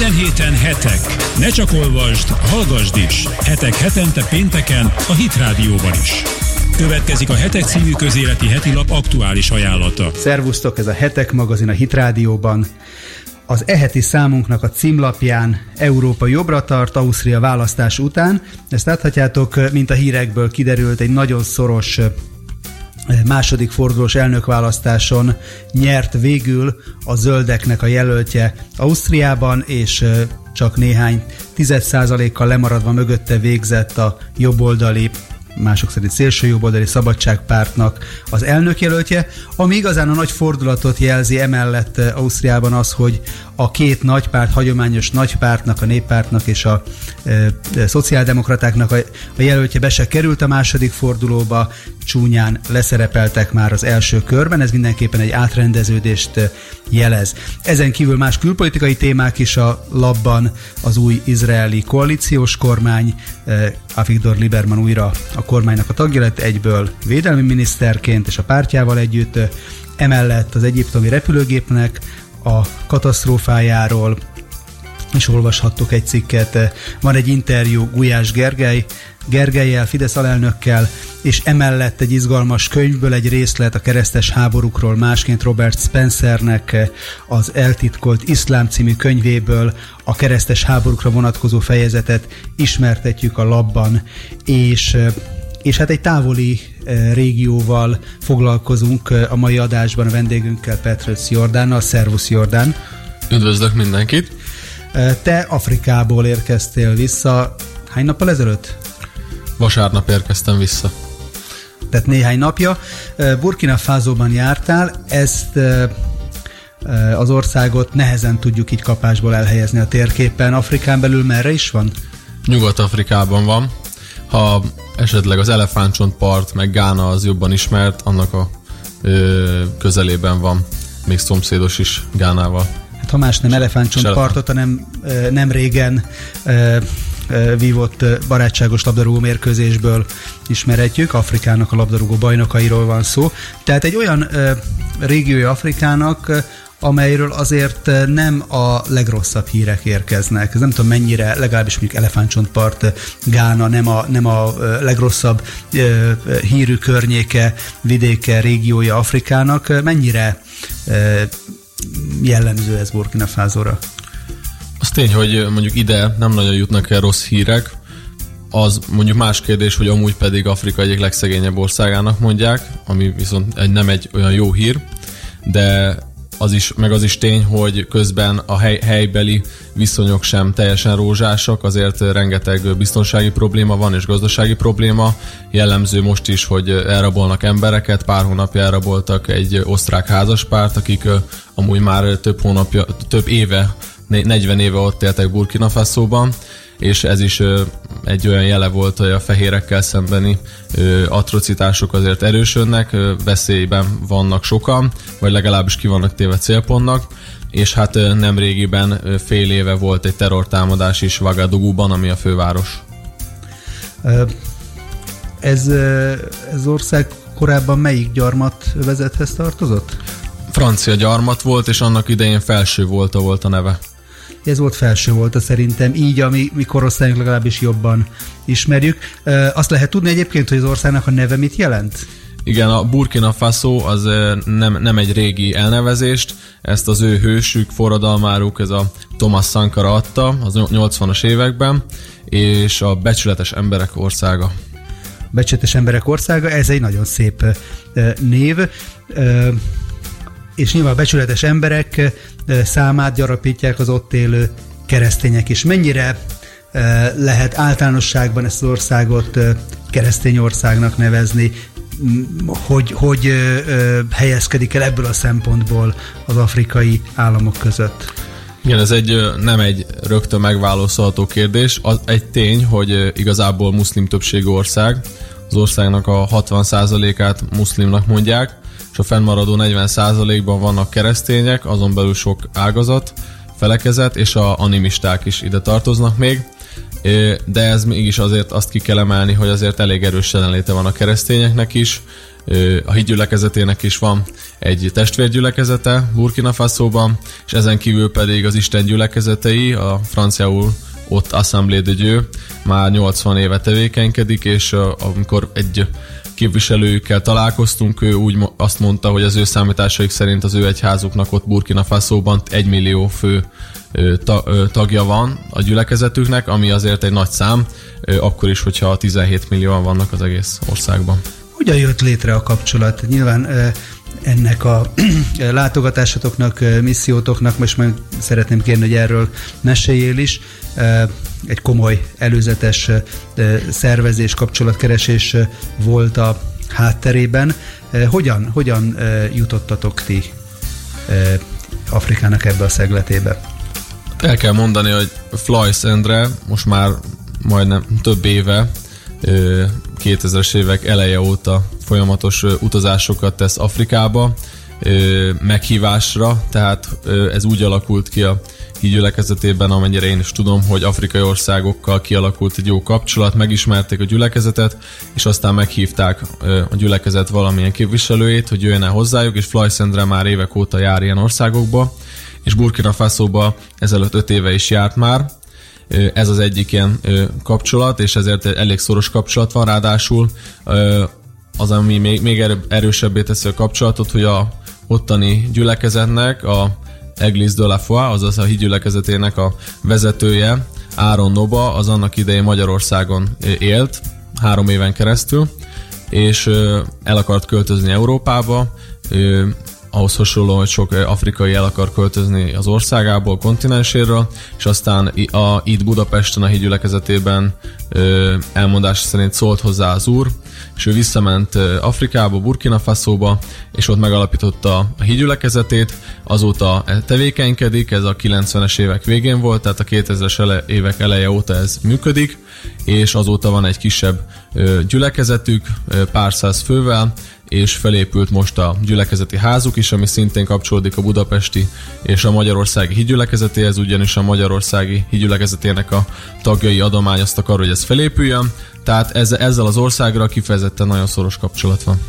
Minden héten hetek. Ne csak olvasd, hallgasd is. Hetek hetente pénteken a Hit Rádióban is. Következik a Hetek című közéleti heti lap aktuális ajánlata. Szervusztok, ez a Hetek magazin a Hit Rádióban. Az eheti számunknak a címlapján Európa jobbra tart Ausztria választás után. Ezt láthatjátok, mint a hírekből kiderült, egy nagyon szoros második fordulós elnökválasztáson nyert végül a zöldeknek a jelöltje Ausztriában, és csak néhány tized lemaradva mögötte végzett a jobboldali mások szerint szélső jobboldali szabadságpártnak az elnökjelöltje, ami igazán a nagy fordulatot jelzi emellett Ausztriában az, hogy a két nagypárt, hagyományos nagypártnak, a néppártnak és a e, e, szociáldemokratáknak a, a jelöltje be se került a második fordulóba, csúnyán leszerepeltek már az első körben, ez mindenképpen egy átrendeződést jelez. Ezen kívül más külpolitikai témák is a labban. Az új izraeli koalíciós kormány, Avigdor Lieberman újra a kormánynak a tagja lett egyből védelmi miniszterként és a pártjával együtt, emellett az egyiptomi repülőgépnek a katasztrófájáról, és olvashattok egy cikket. Van egy interjú Gulyás Gergely, Gergelyel, Fidesz alelnökkel, és emellett egy izgalmas könyvből egy részlet a keresztes háborúkról, másként Robert Spencernek az eltitkolt iszlám című könyvéből a keresztes háborúkra vonatkozó fejezetet ismertetjük a labban, és és hát egy távoli régióval foglalkozunk a mai adásban a vendégünkkel Petrőc Jordánnal. Szervusz Jordán! Üdvözlök mindenkit! Te Afrikából érkeztél vissza. Hány nappal ezelőtt? Vasárnap érkeztem vissza. Tehát néhány napja. Burkina Faso-ban jártál, ezt az országot nehezen tudjuk így kapásból elhelyezni a térképen. Afrikán belül merre is van? Nyugat-Afrikában van. Ha esetleg az part, meg Gána az jobban ismert, annak a ö, közelében van még szomszédos is Gánával. Hát ha más nem partot, hanem nem régen vívott barátságos labdarúgó mérkőzésből ismeretjük, Afrikának a labdarúgó bajnokairól van szó. Tehát egy olyan régiója Afrikának, amelyről azért eh, nem a legrosszabb hírek érkeznek. Ez nem tudom mennyire, legalábbis mondjuk Elefántcsontpart, eh, Gána nem a, nem a eh, legrosszabb hírű környéke, vidéke, régiója Afrikának. Mennyire jellemző ez Burkina Fázóra? Az tény, hogy mondjuk ide nem nagyon jutnak el rossz hírek, az mondjuk más kérdés, hogy amúgy pedig Afrika egyik legszegényebb országának mondják, ami viszont egy, nem egy olyan jó hír, de az is, meg az is tény, hogy közben a hely, helybeli viszonyok sem teljesen rózsásak, azért rengeteg biztonsági probléma van és gazdasági probléma. Jellemző most is, hogy elrabolnak embereket, pár hónapja elraboltak egy osztrák házaspárt, akik amúgy már több hónapja, több éve 40 éve ott éltek Burkina Faso-ban, és ez is egy olyan jele volt, hogy a fehérekkel szembeni atrocitások azért erősödnek, veszélyben vannak sokan, vagy legalábbis ki vannak téve célpontnak, és hát nem régiben fél éve volt egy terrortámadás is Vagaduguban, ami a főváros. Ez, ez ország korábban melyik gyarmat vezethez tartozott? Francia gyarmat volt, és annak idején felső volt, volt a neve ez volt felső volt a szerintem, így a mi, mi korosztályunk legalábbis jobban ismerjük. Azt lehet tudni egyébként, hogy az országnak a neve mit jelent? Igen, a Burkina Faso az nem, nem egy régi elnevezést, ezt az ő hősük, forradalmáruk, ez a Thomas Sankara adta az 80-as években, és a becsületes emberek országa. Becsületes emberek országa, ez egy nagyon szép név és nyilván becsületes emberek számát gyarapítják az ott élő keresztények is. Mennyire lehet általánosságban ezt az országot keresztény országnak nevezni, hogy, hogy helyezkedik el ebből a szempontból az afrikai államok között? Igen, ez egy nem egy rögtön megválaszolható kérdés. Az egy tény, hogy igazából muszlim többségű ország, az országnak a 60%-át muszlimnak mondják, és a fennmaradó 40%-ban vannak keresztények, azon belül sok ágazat, felekezet, és a animisták is ide tartoznak még. De ez mégis azért azt ki kell emelni, hogy azért elég erős jelenléte van a keresztényeknek is. a hídgyülekezetének is van egy testvérgyülekezete Burkina Faso-ban, és ezen kívül pedig az Isten gyülekezetei, a franciául ott Assemblée de Dieu már 80 éve tevékenykedik, és amikor egy képviselőkkel találkoztunk, ő úgy azt mondta, hogy az ő számításaik szerint az ő egyházuknak ott Burkina Faso-ban egy millió fő tagja van a gyülekezetüknek, ami azért egy nagy szám, akkor is, hogyha 17 millióan vannak az egész országban. Hogyan jött létre a kapcsolat? Nyilván ennek a látogatásatoknak, missziótoknak, most már szeretném kérni, hogy erről meséljél is, egy komoly előzetes szervezés, kapcsolatkeresés volt a hátterében. Hogyan, hogyan jutottatok ti Afrikának ebbe a szegletébe? El kell mondani, hogy Floyd Endre most már majdnem több éve 2000-es évek eleje óta folyamatos utazásokat tesz Afrikába meghívásra, tehát ez úgy alakult ki a gyülekezetében, amennyire én is tudom, hogy afrikai országokkal kialakult egy jó kapcsolat, megismerték a gyülekezetet, és aztán meghívták a gyülekezet valamilyen képviselőjét, hogy jöjjön el hozzájuk, és Flajszendre már évek óta jár ilyen országokba, és Burkina Faso-ba ezelőtt öt éve is járt már, ez az egyik ilyen kapcsolat, és ezért elég szoros kapcsolat van, ráadásul az, ami még, még erősebbé teszi a kapcsolatot, hogy a ottani gyülekezetnek a Eglise de la Foi, azaz a hídgyülekezetének a vezetője, Áron Noba, az annak idején Magyarországon élt, három éven keresztül, és el akart költözni Európába, ahhoz hasonló, hogy sok afrikai el akar költözni az országából, kontinenséről, és aztán a, itt Budapesten a hídgyülekezetében elmondás szerint szólt hozzá az úr, és ő visszament Afrikába, Burkina Faso-ba, és ott megalapította a hídgyülekezetét, azóta e, tevékenykedik, ez a 90-es évek végén volt, tehát a 2000-es ele- évek eleje óta ez működik, és azóta van egy kisebb gyülekezetük, pár száz fővel, és felépült most a gyülekezeti házuk is, ami szintén kapcsolódik a budapesti és a magyarországi hídgyülekezetéhez, ugyanis a magyarországi hídgyülekezetének a tagjai adományoztak arra, hogy ez felépüljön, tehát ez, ezzel az országra kifejezetten nagyon szoros kapcsolat van.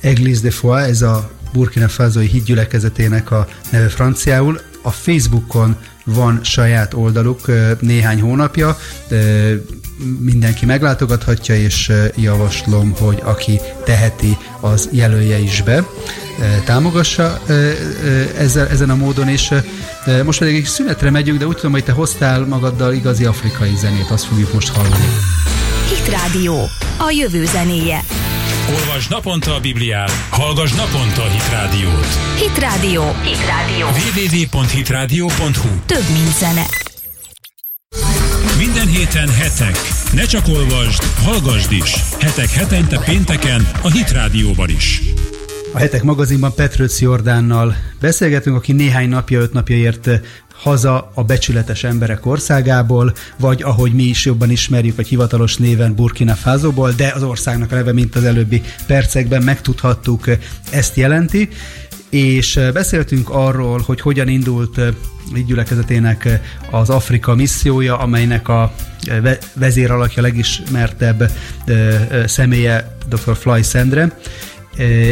Église de Foi, ez a Burkina Faso hídgyülekezetének a neve franciául. A Facebookon van saját oldaluk néhány hónapja, mindenki meglátogathatja, és javaslom, hogy aki teheti, az jelölje is be, támogassa ezzel, ezen a módon, és most pedig egy szünetre megyünk, de úgy tudom, hogy te hoztál magaddal igazi afrikai zenét, azt fogjuk most hallani. Hit Rádió, a jövő zenéje. Olvasd naponta a Bibliát, hallgass naponta a Hit Rádiót. Hit Rádió. Hit Rádió. www.hitradio.hu Több, mint zene. Minden héten hetek. Ne csak olvasd, hallgassd is. Hetek hetente pénteken a Hit Rádióban is. A Hetek magazinban Petrőc Jordánnal beszélgetünk, aki néhány napja, öt napja ért haza a becsületes emberek országából, vagy ahogy mi is jobban ismerjük, vagy hivatalos néven Burkina Fasoból, de az országnak a neve, mint az előbbi percekben megtudhattuk, ezt jelenti és beszéltünk arról, hogy hogyan indult gyülekezetének az Afrika missziója, amelynek a vezéralakja legismertebb személye dr. Fly Szendre,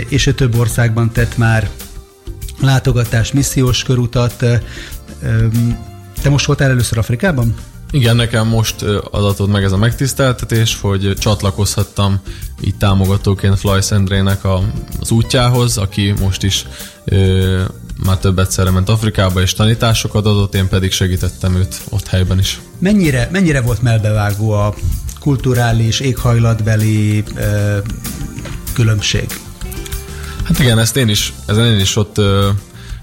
és ő több országban tett már látogatás, missziós körutat. Te most voltál először Afrikában? Igen, nekem most adatott meg ez a megtiszteltetés, hogy csatlakozhattam így támogatóként Fly Szendrének a, az útjához, aki most is ö, már több egyszerre ment Afrikába, és tanításokat adott, én pedig segítettem őt ott helyben is. Mennyire, mennyire volt melbevágó a kulturális, éghajlatbeli ö, különbség? Hát igen, ezt én is, ezen én is ott ö,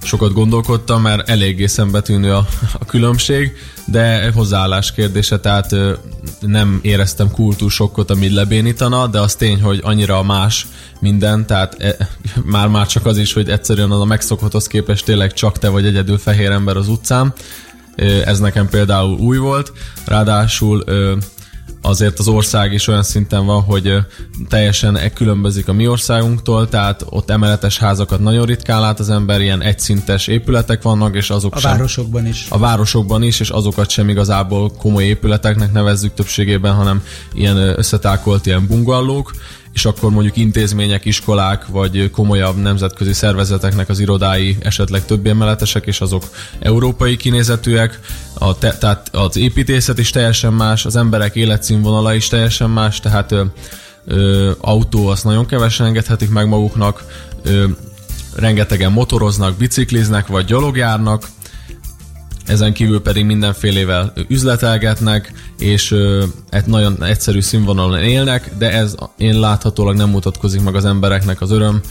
sokat gondolkodtam, mert eléggé szembetűnő a, a különbség, de hozzáállás kérdése, tehát ö, nem éreztem kultúrsokkot, ami lebénítana, de az tény, hogy annyira más minden, tehát e, már már csak az is, hogy egyszerűen az a megszokotthoz képest tényleg csak te vagy egyedül fehér ember az utcán, ez nekem például új volt, ráadásul azért az ország is olyan szinten van, hogy teljesen e különbözik a mi országunktól, tehát ott emeletes házakat nagyon ritkán lát az ember, ilyen egyszintes épületek vannak, és azok A sem, városokban is. a városokban is, és azokat sem igazából komoly épületeknek nevezzük többségében, hanem ilyen összetákolt ilyen bungallók, és akkor mondjuk intézmények, iskolák, vagy komolyabb nemzetközi szervezeteknek az irodái esetleg több emeletesek, és azok európai kinézetűek, a te, tehát az építészet is teljesen más, az emberek életszínvonala is teljesen más, tehát ö, ö, autó azt nagyon kevesen engedhetik meg maguknak, ö, rengetegen motoroznak, bicikliznek, vagy gyalogjárnak, ezen kívül pedig mindenfélével üzletelgetnek, és egy nagyon egyszerű színvonalon élnek, de ez én láthatólag nem mutatkozik meg az embereknek az öröm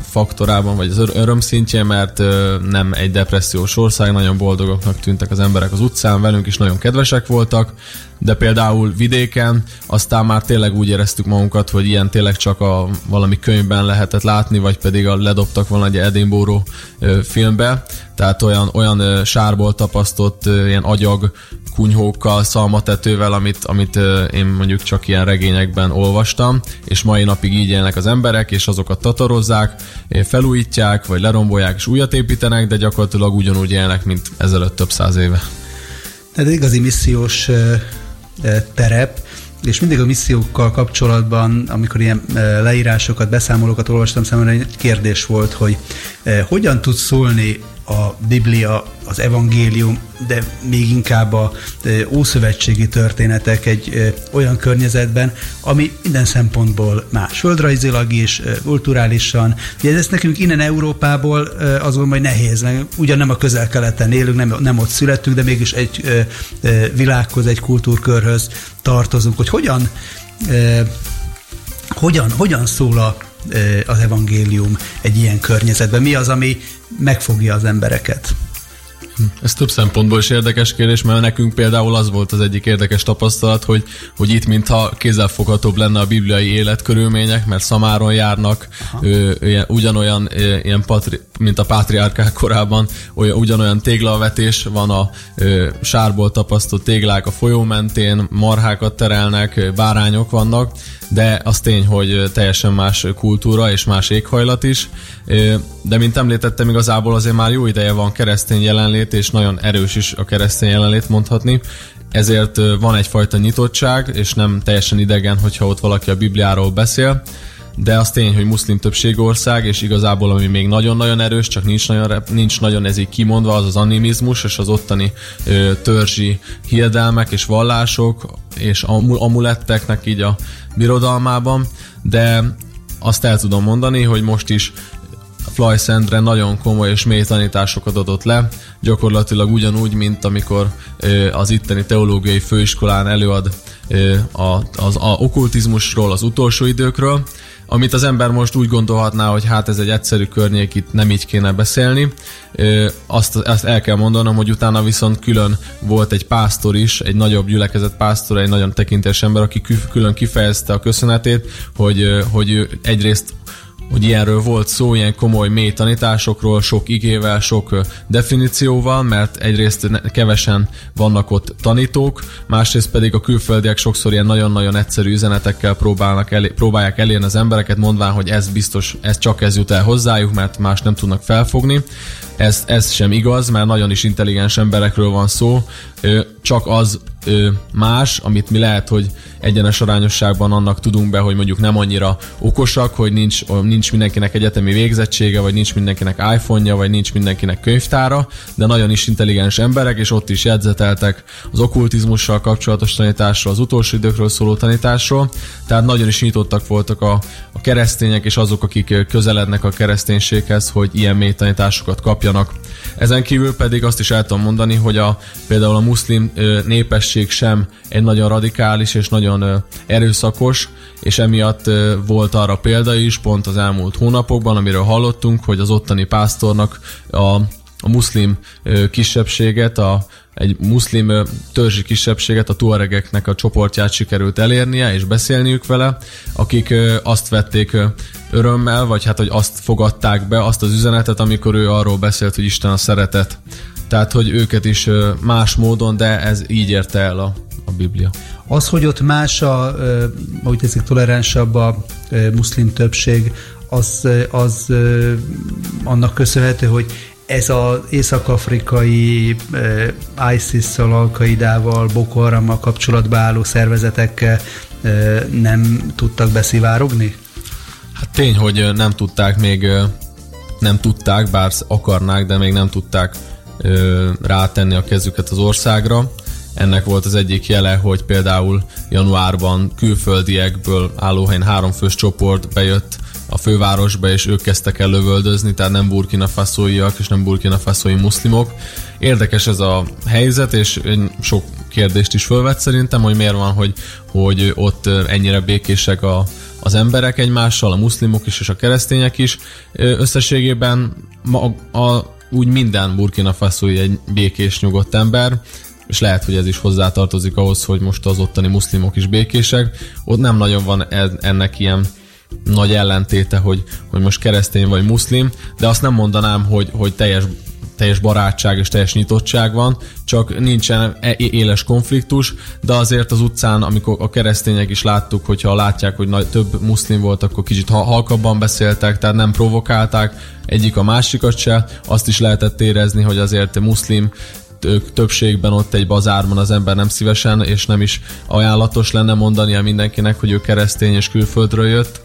faktorában, vagy az öröm szintje, mert nem egy depressziós ország, nagyon boldogoknak tűntek az emberek az utcán, velünk is nagyon kedvesek voltak, de például vidéken aztán már tényleg úgy éreztük magunkat, hogy ilyen tényleg csak a valami könyvben lehetett látni, vagy pedig a ledobtak volna egy Edinburgh filmbe, tehát olyan, olyan sárból tapasztott ilyen agyag kunyhókkal, szalmatetővel, amit, amit én mondjuk csak ilyen regényekben olvastam, és mai napig így élnek az emberek, és azokat tatarozzák, felújítják, vagy lerombolják, és újat építenek, de gyakorlatilag ugyanúgy élnek, mint ezelőtt több száz éve. Tehát igazi missziós terep, és mindig a missziókkal kapcsolatban, amikor ilyen leírásokat, beszámolókat olvastam, számomra egy kérdés volt, hogy hogyan tud szólni a Biblia, az evangélium, de még inkább a ószövetségi történetek egy olyan környezetben, ami minden szempontból más, földrajzilag is, kulturálisan. Ugye ez nekünk innen Európából azon majd nehéz, ugyan nem a közel-keleten élünk, nem, nem ott születtünk, de mégis egy világhoz, egy kultúrkörhöz tartozunk, hogy hogyan hogyan, hogyan szól a, az evangélium egy ilyen környezetben? Mi az, ami megfogja az embereket. Ez több szempontból is érdekes kérdés, mert nekünk például az volt az egyik érdekes tapasztalat, hogy, hogy itt mintha kézzelfoghatóbb lenne a bibliai életkörülmények, mert szamáron járnak, ö, ö, ugyanolyan, ö, ilyen patri, mint a pátriárkák korában, olyan, ugyanolyan téglavetés van a ö, sárból tapasztott téglák a folyó mentén, marhákat terelnek, bárányok vannak, de az tény, hogy teljesen más kultúra és más éghajlat is, de mint említettem, igazából azért már jó ideje van keresztény jelenlét, és nagyon erős is a keresztény jelenlét mondhatni, ezért van egyfajta nyitottság, és nem teljesen idegen, hogyha ott valaki a Bibliáról beszél, de az tény, hogy muszlim többség ország, és igazából ami még nagyon-nagyon erős, csak nincs nagyon, nincs nagyon ez így kimondva, az az animizmus, és az ottani ö, törzsi hiedelmek és vallások, és amuletteknek így a birodalmában, de azt el tudom mondani, hogy most is Fly Sandre nagyon komoly és mély tanításokat adott le, gyakorlatilag ugyanúgy, mint amikor az itteni teológiai főiskolán előad ö, a, az a okkultizmusról, az utolsó időkről, amit az ember most úgy gondolhatná, hogy hát ez egy egyszerű környék, itt nem így kéne beszélni. Azt, azt el kell mondanom, hogy utána viszont külön volt egy pásztor is, egy nagyobb gyülekezet pásztor, egy nagyon tekintés ember, aki külön kifejezte a köszönetét, hogy, hogy egyrészt hogy ilyenről volt szó, ilyen komoly mély tanításokról, sok igével, sok definícióval, mert egyrészt kevesen vannak ott tanítók, másrészt pedig a külföldiek sokszor ilyen nagyon-nagyon egyszerű üzenetekkel próbálnak elé, próbálják elérni az embereket, mondván, hogy ez biztos, ez csak ez jut el hozzájuk, mert más nem tudnak felfogni. Ez, ez sem igaz, mert nagyon is intelligens emberekről van szó, csak az más, amit mi lehet, hogy egyenes arányosságban annak tudunk be, hogy mondjuk nem annyira okosak, hogy nincs, nincs mindenkinek egyetemi végzettsége, vagy nincs mindenkinek iPhone-ja, vagy nincs mindenkinek könyvtára, de nagyon is intelligens emberek, és ott is jegyzeteltek az okkultizmussal kapcsolatos tanításról, az utolsó időkről szóló tanításról, tehát nagyon is nyitottak voltak a, a keresztények, és azok, akik közelednek a kereszténységhez, hogy ilyen mély tanításokat kapjanak. Ezen kívül pedig azt is el tudom mondani, hogy a, például a muszlim népesség sem egy nagyon radikális és nagyon erőszakos, és emiatt volt arra példa is pont az elmúlt hónapokban, amiről hallottunk, hogy az ottani pásztornak a a muszlim kisebbséget, a, egy muszlim törzsi kisebbséget, a tuaregeknek a csoportját sikerült elérnie és beszélniük vele, akik azt vették örömmel, vagy hát, hogy azt fogadták be, azt az üzenetet, amikor ő arról beszélt, hogy Isten a szeretet. Tehát, hogy őket is más módon, de ez így érte el a, a Biblia. Az, hogy ott más a, ahogy teszik, toleránsabb a muszlim többség, az, az annak köszönhető, hogy ez az észak-afrikai eh, ISIS-szal, Al-Qaidával, Boko Harammal kapcsolatba álló szervezetekkel nem tudtak beszivárogni? Hát tény, hogy nem tudták még, nem tudták, bár akarnák, de még nem tudták rátenni a kezüket az országra. Ennek volt az egyik jele, hogy például januárban külföldiekből állóhelyen háromfős csoport bejött a fővárosba, és ők kezdtek el lövöldözni, tehát nem burkina faszóiak és nem burkina faszói muszlimok. Érdekes ez a helyzet, és sok kérdést is fölvet szerintem, hogy miért van, hogy, hogy ott ennyire békések a, az emberek egymással, a muszlimok is és a keresztények is. Összességében ma, a, úgy minden burkina faszói egy békés, nyugodt ember, és lehet, hogy ez is hozzátartozik ahhoz, hogy most az ottani muszlimok is békések. Ott nem nagyon van ennek ilyen nagy ellentéte, hogy, hogy most keresztény vagy muszlim, de azt nem mondanám, hogy, hogy teljes teljes barátság és teljes nyitottság van, csak nincsen e- éles konfliktus, de azért az utcán, amikor a keresztények is láttuk, hogyha látják, hogy nagy, több muszlim volt, akkor kicsit halkabban beszéltek, tehát nem provokálták egyik a másikat se. Azt is lehetett érezni, hogy azért muszlim többségben ott egy bazárban az ember nem szívesen, és nem is ajánlatos lenne mondania mindenkinek, hogy ő keresztény és külföldről jött.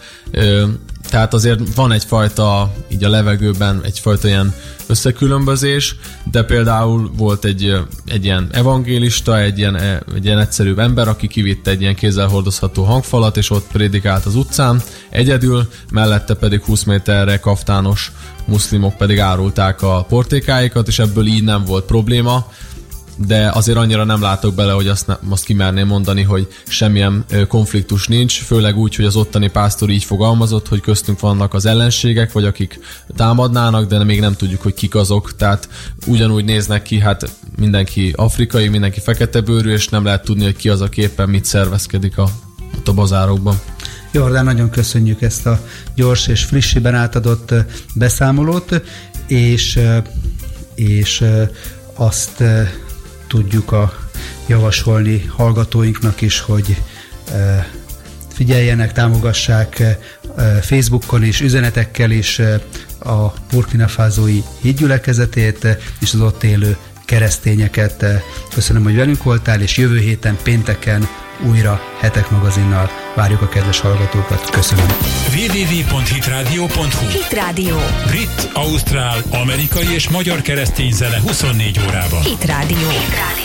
Tehát azért van egyfajta, így a levegőben egyfajta ilyen összekülönbözés, de például volt egy, egy ilyen evangélista, egy ilyen, e, egy ilyen egyszerűbb ember, aki kivitte egy ilyen kézzel hordozható hangfalat, és ott prédikált az utcán, egyedül, mellette pedig 20 méterre kaftános muszlimok pedig árulták a portékáikat, és ebből így nem volt probléma, de azért annyira nem látok bele, hogy azt, ne, azt kimerném mondani, hogy semmilyen konfliktus nincs, főleg úgy, hogy az ottani pásztor így fogalmazott, hogy köztünk vannak az ellenségek, vagy akik támadnának, de még nem tudjuk, hogy kik azok, tehát ugyanúgy néznek ki, hát mindenki afrikai, mindenki fekete bőrű, és nem lehet tudni, hogy ki az, aki éppen mit szervezkedik a, ott a bazárokban. Jordán, nagyon köszönjük ezt a gyors és frissiben átadott beszámolót, és, és azt tudjuk a javasolni hallgatóinknak is, hogy figyeljenek, támogassák Facebookon és üzenetekkel is a Burkina Fázói hídgyülekezetét és az ott élő keresztényeket. Köszönöm, hogy velünk voltál, és jövő héten pénteken újra Hetek magazinnal várjuk a kedves hallgatókat. Köszönöm. www.hitradio.hu Hit Radio. Brit, Ausztrál, amerikai és magyar keresztény zene 24 órában. Hit Radio. Hit.